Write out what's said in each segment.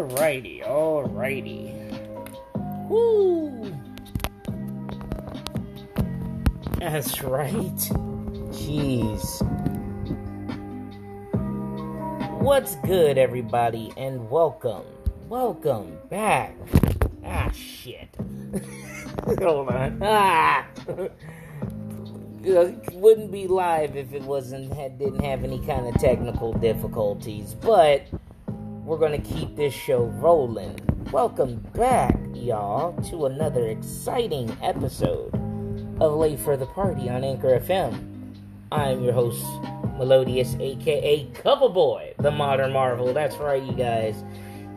Alrighty, alrighty. Woo! That's right. Jeez. What's good, everybody, and welcome. Welcome back. Ah, shit. Hold on. Ah! It wouldn't be live if it wasn't had, didn't have any kind of technical difficulties, but we're gonna keep this show rolling. Welcome back, y'all, to another exciting episode of Late for the Party on Anchor FM. I'm your host, Melodious, aka Cover Boy, the Modern Marvel. That's right, you guys.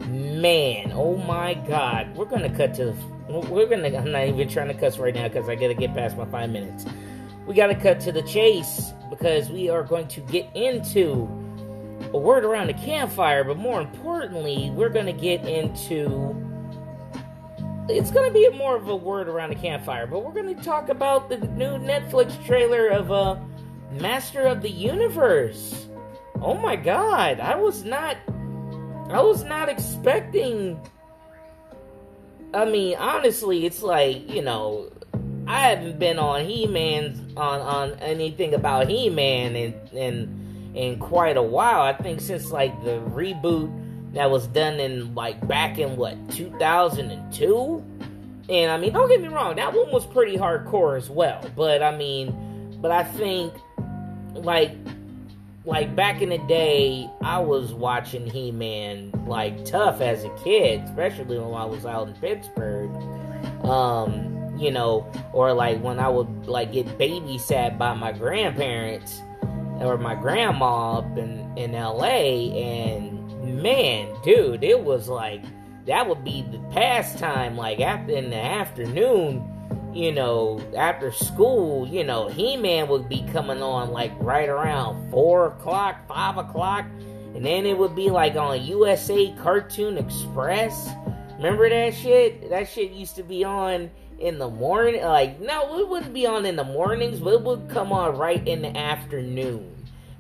Man, oh my God, we're gonna cut to. We're gonna. I'm not even trying to cuss right now because I gotta get past my five minutes. We gotta cut to the chase because we are going to get into a word around the campfire, but more importantly, we're going to get into. It's going to be more of a word around the campfire, but we're going to talk about the new Netflix trailer of uh, Master of the Universe. Oh my god, I was not. I was not expecting. I mean, honestly, it's like, you know, I haven't been on He Man on, on anything about He Man and and in quite a while. I think since like the reboot that was done in like back in what 2002. And I mean, don't get me wrong, that one was pretty hardcore as well. But I mean, but I think like like back in the day, I was watching He Man like tough as a kid, especially when I was out in Pittsburgh. Um, you know, or like when I would like get babysat by my grandparents or my grandma up in, in LA and man, dude, it was like that would be the pastime like after in the afternoon, you know, after school, you know, He Man would be coming on like right around four o'clock, five o'clock, and then it would be like on USA Cartoon Express. Remember that shit? That shit used to be on in the morning. Like, no, it wouldn't be on in the mornings, but it would come on right in the afternoon.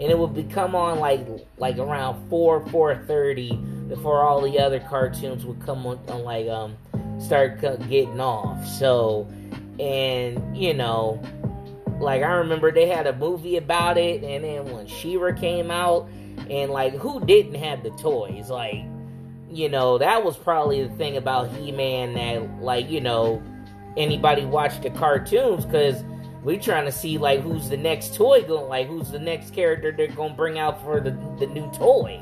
And it would become on like like around four four thirty before all the other cartoons would come on, on like um start getting off. So, and you know, like I remember they had a movie about it, and then when She-Ra came out, and like who didn't have the toys? Like, you know, that was probably the thing about He-Man that like you know anybody watched the cartoons because we trying to see like who's the next toy going like who's the next character they're gonna bring out for the, the new toy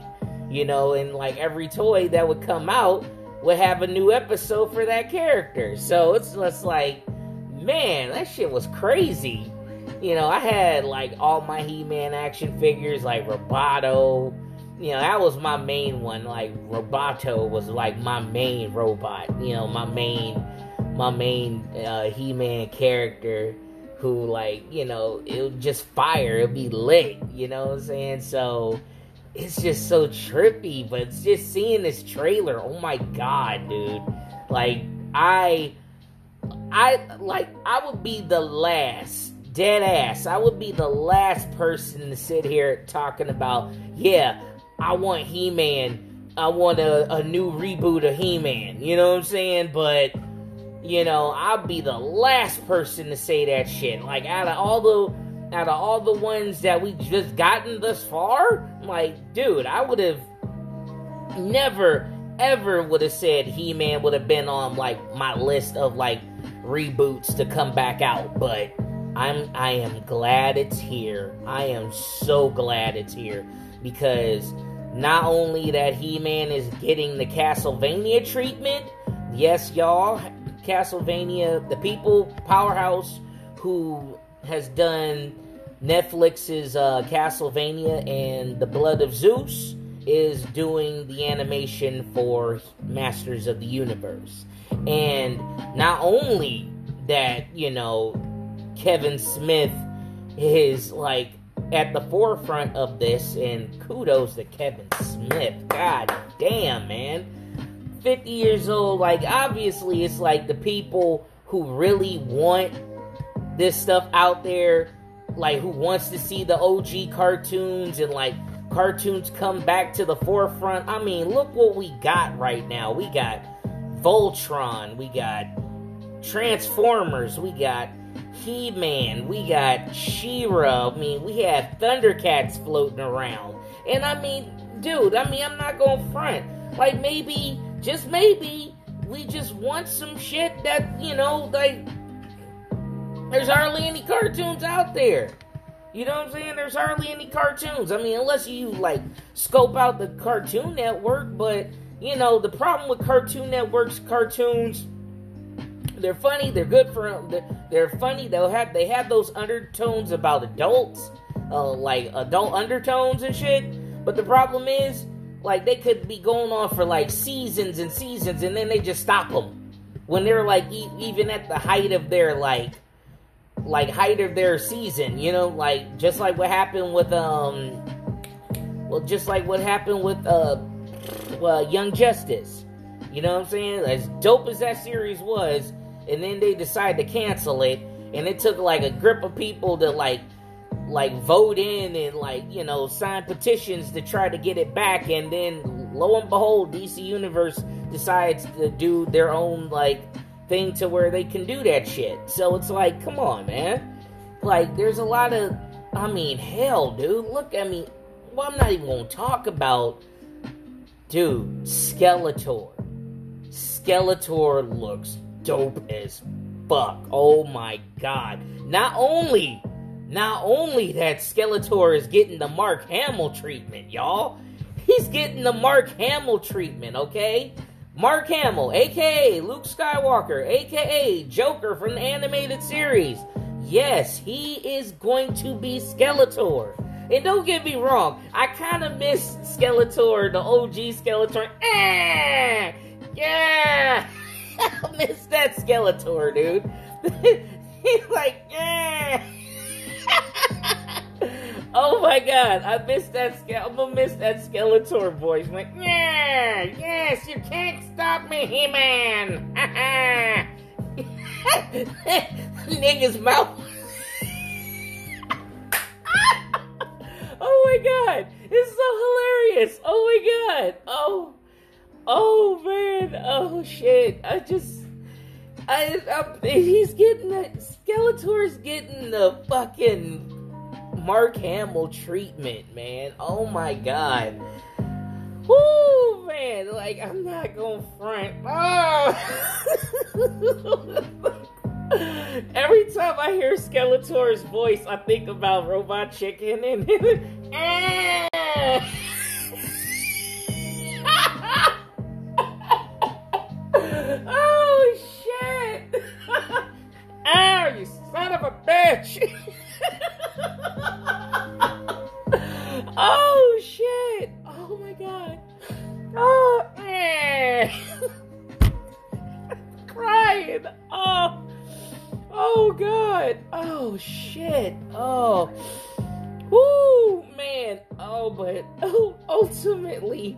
you know? And like every toy that would come out would have a new episode for that character. So it's just like man that shit was crazy. You know i had like all my he-man action figures like roboto. You know that was my main one. Like roboto was like my main robot. You know my main my main uh, He-Man character who like, you know, it'll just fire, it'll be lit, you know what I'm saying? So it's just so trippy, but it's just seeing this trailer, oh my god, dude. Like I I like I would be the last dead ass. I would be the last person to sit here talking about, yeah, I want He-Man. I want a, a new reboot of He-Man. You know what I'm saying? But you know, I'll be the last person to say that shit. Like out of all the out of all the ones that we just gotten thus far, like, dude, I would have never ever would have said He-Man would have been on like my list of like reboots to come back out, but I'm I am glad it's here. I am so glad it's here because not only that He-Man is getting the Castlevania treatment, yes, y'all, Castlevania, the people powerhouse who has done Netflix's uh, Castlevania and The Blood of Zeus is doing the animation for Masters of the Universe. And not only that, you know, Kevin Smith is like at the forefront of this, and kudos to Kevin Smith. God damn, man 50 years old, like obviously it's like the people who really want this stuff out there, like who wants to see the OG cartoons and like cartoons come back to the forefront. I mean, look what we got right now. We got Voltron, we got Transformers, we got He Man, we got She Ra. I mean, we have Thundercats floating around. And I mean, dude, I mean, I'm not going to front. Like, maybe, just maybe, we just want some shit that, you know, like, there's hardly any cartoons out there. You know what I'm saying? There's hardly any cartoons. I mean, unless you like scope out the Cartoon Network, but you know, the problem with Cartoon Network's cartoons, they're funny, they're good for they're funny. They'll have they have those undertones about adults, uh, like adult undertones and shit. But the problem is, like they could be going on for like seasons and seasons, and then they just stop them when they're like e- even at the height of their like like height of their season, you know, like just like what happened with um well just like what happened with uh, uh Young Justice. You know what I'm saying? As dope as that series was, and then they decided to cancel it, and it took like a grip of people to like like vote in and like, you know, sign petitions to try to get it back and then lo and behold, DC Universe decides to do their own like thing to where they can do that shit. So it's like, come on, man. Like, there's a lot of, I mean, hell, dude. Look, I mean, well, I'm not even gonna talk about, dude, Skeletor. Skeletor looks dope as fuck. Oh my god. Not only, not only that Skeletor is getting the Mark Hamill treatment, y'all. He's getting the Mark Hamill treatment, okay? Mark Hamill, aka Luke Skywalker, aka Joker from the animated series. Yes, he is going to be Skeletor. And don't get me wrong, I kind of miss Skeletor, the OG Skeletor. Eh, yeah, I miss that Skeletor, dude. He's like, yeah. Oh my god, I missed that. I'm gonna miss that Skeletor voice. I'm like, yeah, yes, you can't stop me, He-Man. Nigga's mouth. oh my god, it's so hilarious. Oh my god. Oh, oh man. Oh shit. I just. I, I, he's getting that Skeletor's getting the fucking Mark Hamill treatment, man. Oh my god. Woo, man. Like, I'm not gonna front. Oh. Every time I hear Skeletor's voice, I think about Robot Chicken and. but ultimately,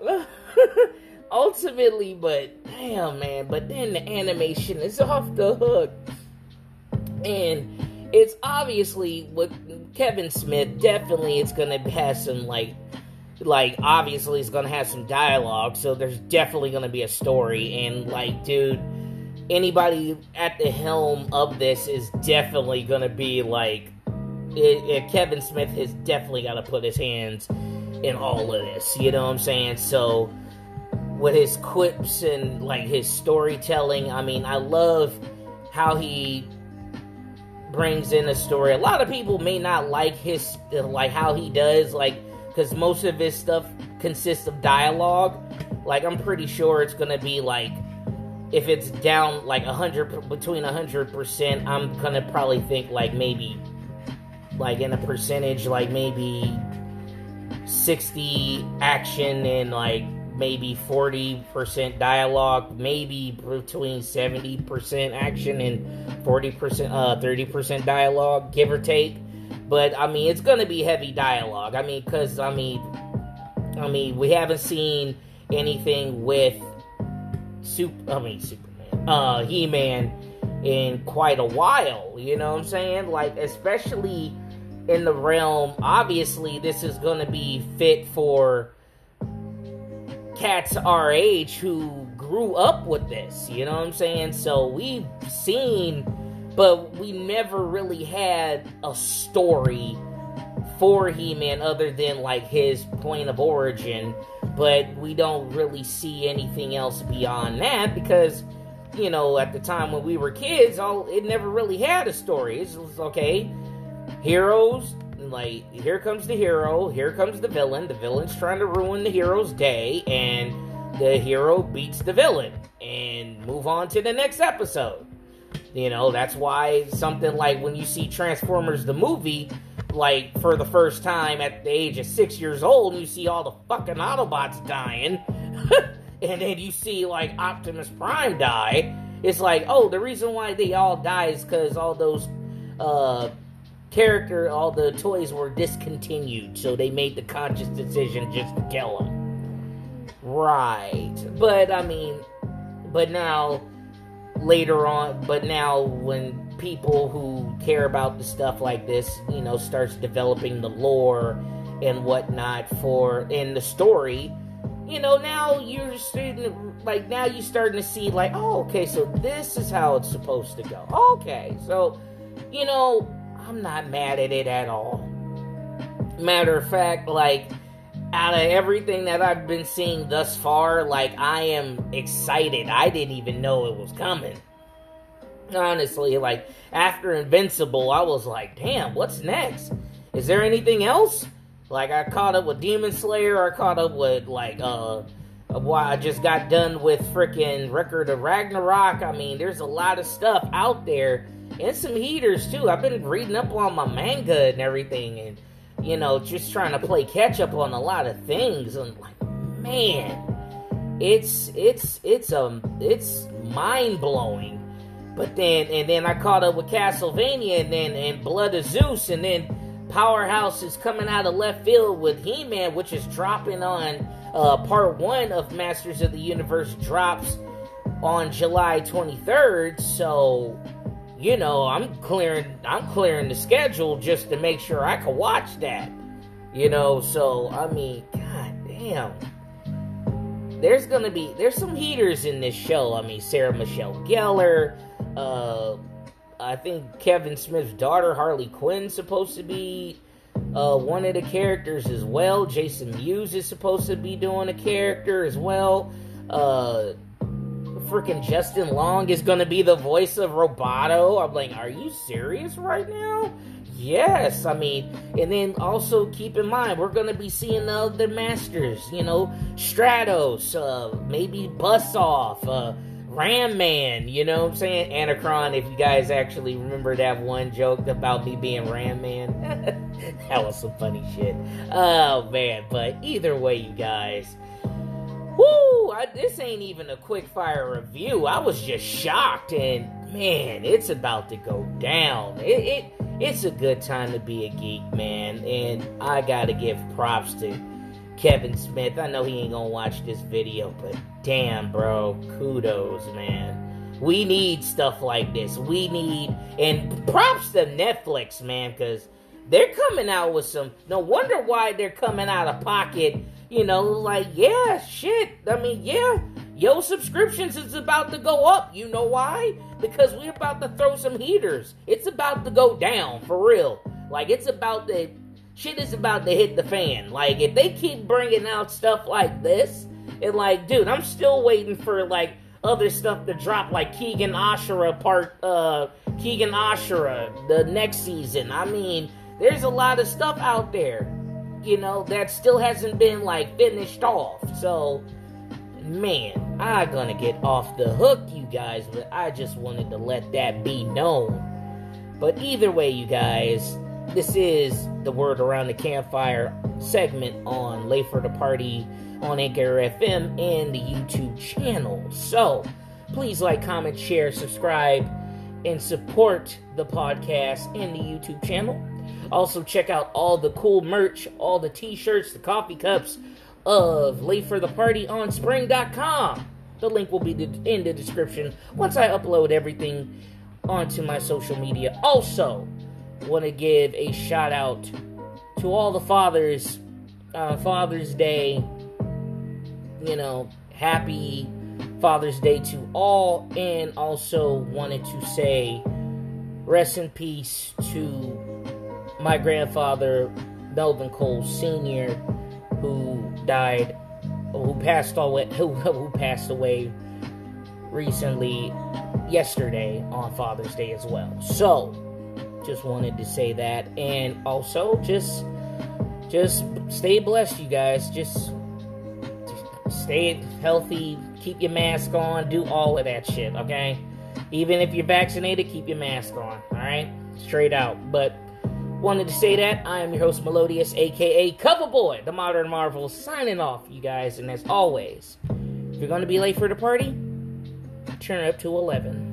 ultimately, but damn, man! But then the animation is off the hook, and it's obviously with Kevin Smith. Definitely, it's gonna have some like, like obviously, it's gonna have some dialogue. So there's definitely gonna be a story. And like, dude, anybody at the helm of this is definitely gonna be like, it, it, Kevin Smith has definitely got to put his hands in all of this. You know what I'm saying? So with his quips and like his storytelling, I mean, I love how he brings in a story. A lot of people may not like his like how he does like because most of his stuff consists of dialogue. Like I'm pretty sure it's gonna be like if it's down like a hundred between a hundred percent, I'm gonna probably think like maybe like in a percentage like maybe 60 action and like maybe 40% dialogue, maybe between 70% action and 40%, uh, 30% dialogue, give or take. But I mean, it's gonna be heavy dialogue. I mean, because I mean, I mean, we haven't seen anything with Super. I mean, Superman, uh, He-Man in quite a while. You know what I'm saying? Like, especially in the realm. Obviously, this is going to be fit for cats our age who grew up with this. You know what I'm saying? So we've seen, but we never really had a story for He Man other than like his point of origin. But we don't really see anything else beyond that because, you know, at the time when we were kids, all it never really had a story. It's just okay, heroes like here comes the hero, here comes the villain. The villain's trying to ruin the hero's day, and the hero beats the villain, and move on to the next episode. You know, that's why something like when you see Transformers the movie, like for the first time at the age of six years old, and you see all the fucking Autobots dying, and then you see like Optimus Prime die. It's like, oh, the reason why they all die is because all those uh, character, all the toys were discontinued, so they made the conscious decision just to kill him. Right. But, I mean, but now, later on, but now when people who care about the stuff like this, you know, starts developing the lore and whatnot for in the story, you know, now you're starting like now you're starting to see like, oh, okay, so this is how it's supposed to go. Okay, so you know, I'm not mad at it at all. Matter of fact, like, out of everything that I've been seeing thus far, like, I am excited. I didn't even know it was coming. Honestly, like, after Invincible, I was like, damn, what's next? Is there anything else? Like, I caught up with Demon Slayer, I caught up with, like, uh, why I just got done with freaking Record of Ragnarok. I mean, there's a lot of stuff out there and some heaters too. I've been reading up on my manga and everything, and you know, just trying to play catch up on a lot of things. And like, man, it's it's it's um it's mind blowing. But then and then I caught up with Castlevania, and then and Blood of Zeus, and then Powerhouse is coming out of left field with He Man, which is dropping on uh, part one of Masters of the Universe drops on July 23rd. So you know, I'm clearing I'm clearing the schedule just to make sure I can watch that. You know, so I mean, god damn. There's gonna be there's some heaters in this show. I mean, Sarah Michelle Gellar, uh I think Kevin Smith's daughter Harley Quinn's supposed to be uh, one of the characters as well. Jason Mewes is supposed to be doing a character as well. Uh, freaking Justin Long is gonna be the voice of Roboto. I'm like, are you serious right now? Yes, I mean, and then also keep in mind we're gonna be seeing the other masters, you know, Stratos, uh, maybe Buzz-Off, uh, Ram Man, you know what I'm saying? Anacron, if you guys actually remember that one joke about me being Ram Man, that was some funny shit. Oh man, but either way, you guys, Woo! I, this ain't even a quick fire review. I was just shocked, and man, it's about to go down. It, it it's a good time to be a geek, man, and I gotta give props to Kevin Smith. I know he ain't gonna watch this video, but damn, bro, kudos, man. We need stuff like this. We need, and props to Netflix, man, because they're coming out with some. No wonder why they're coming out of pocket you know, like, yeah, shit. I mean, yeah, yo subscriptions is about to go up. You know why? Because we're about to throw some heaters. It's about to go down, for real. Like, it's about to, shit is about to hit the fan. Like, if they keep bringing out stuff like this, and like, dude, I'm still waiting for, like, other stuff to drop, like Kengan Ashura part, uh, Kengan Ashura, the next season. I mean, there's a lot of stuff out there you know, that still hasn't been like finished off. So, man, I'm gonna get off the hook, you guys, but I just wanted to let that be known. But either way, you guys, this is the Word Around the Campfire segment on Late for the Party on Anchor FM and the YouTube channel. So, please like, comment, share, subscribe, and support the podcast and the YouTube channel. Also, check out all the cool merch, all the t shirts, the coffee cups of Late for the Party on Spring.com. The link will be in the description once I upload everything onto my social media. Also, want to give a shout out to all the fathers, uh, Father's Day. You know, happy Father's Day to all, and also wanted to say rest in peace to my grandfather, Melvin Cole Sr., who died, who passed away, who, who passed away recently, yesterday on Father's Day as well. So, just wanted to say that, and also just, just stay blessed, you guys. Just, just stay healthy, keep your mask on, do all of that shit, okay? Even if you're vaccinated, keep your mask on, alright? Straight out. But wanted to say that. I am your host, Melodious, aka Cover Boy, the Modern Marvel, signing off, you guys. And as always, if you're going to be late for the party, turn it up to 11.